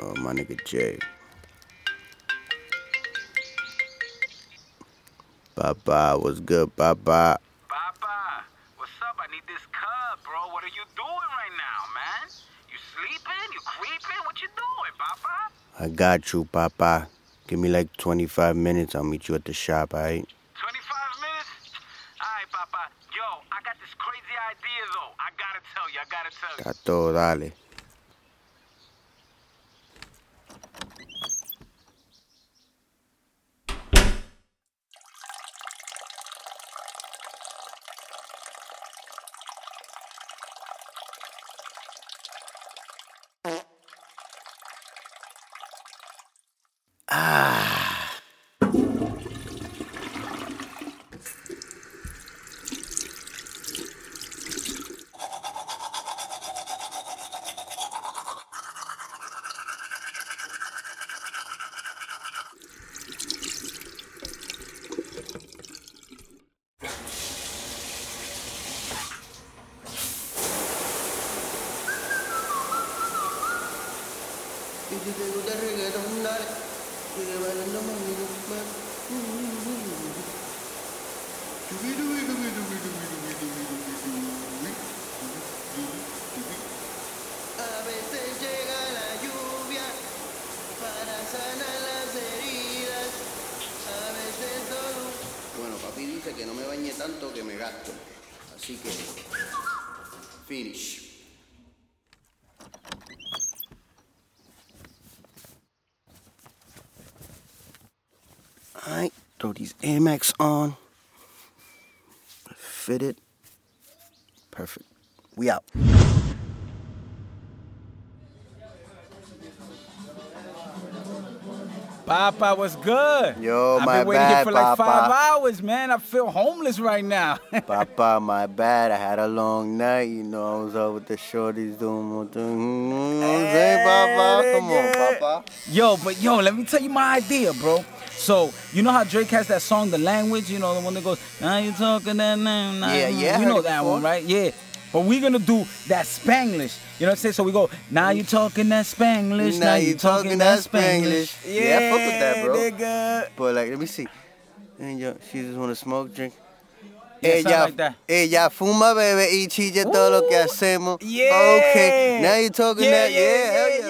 Oh, my nigga Jay. Papa, what's good, Papa? Papa, what's up? I need this cub, bro. What are you doing right now, man? You sleeping? You creeping? What you doing, Papa? I got you, Papa. Give me like 25 minutes. I'll meet you at the shop, alright? 25 minutes? Alright, Papa. Yo, I got this crazy idea, though. I gotta tell you, I gotta tell you. Todo, dale. Y si te gusta el reggaetón, dale. Sigue bailando, más. A veces llega la lluvia para sanar las heridas. A veces solo. Bueno, papi dice que no me bañe tanto que me gasto. Así que. Finish. Alright, throw these Air Max on. Fit it. Perfect. We out. Papa, what's good? Yo, my bad. I've my been waiting here for like five hours, man. I feel homeless right now. Papa, my bad. I had a long night. You know, I was out with the shorties doing more things. You know what I'm saying, Papa? Come on. Papa. yo, but yo, let me tell you my idea, bro. So you know how Drake has that song, "The Language." You know the one that goes, "Now you talking that name." nah, Yeah, yeah, You know that before. one, right? Yeah. But we're gonna do that Spanglish. You know what I'm saying? So we go, now you talking that Spanglish. Now you talking that Spanglish. Yeah, Yeah, I fuck with that, bro. Nigga. But like, let me see. And yo, she just wanna smoke, drink. Yeah, ella, like that. ella fuma, bebe y chilla todo lo que hacemos. Yeah. Okay, now you talking Yeah, that. yeah, Yeah, hell yeah,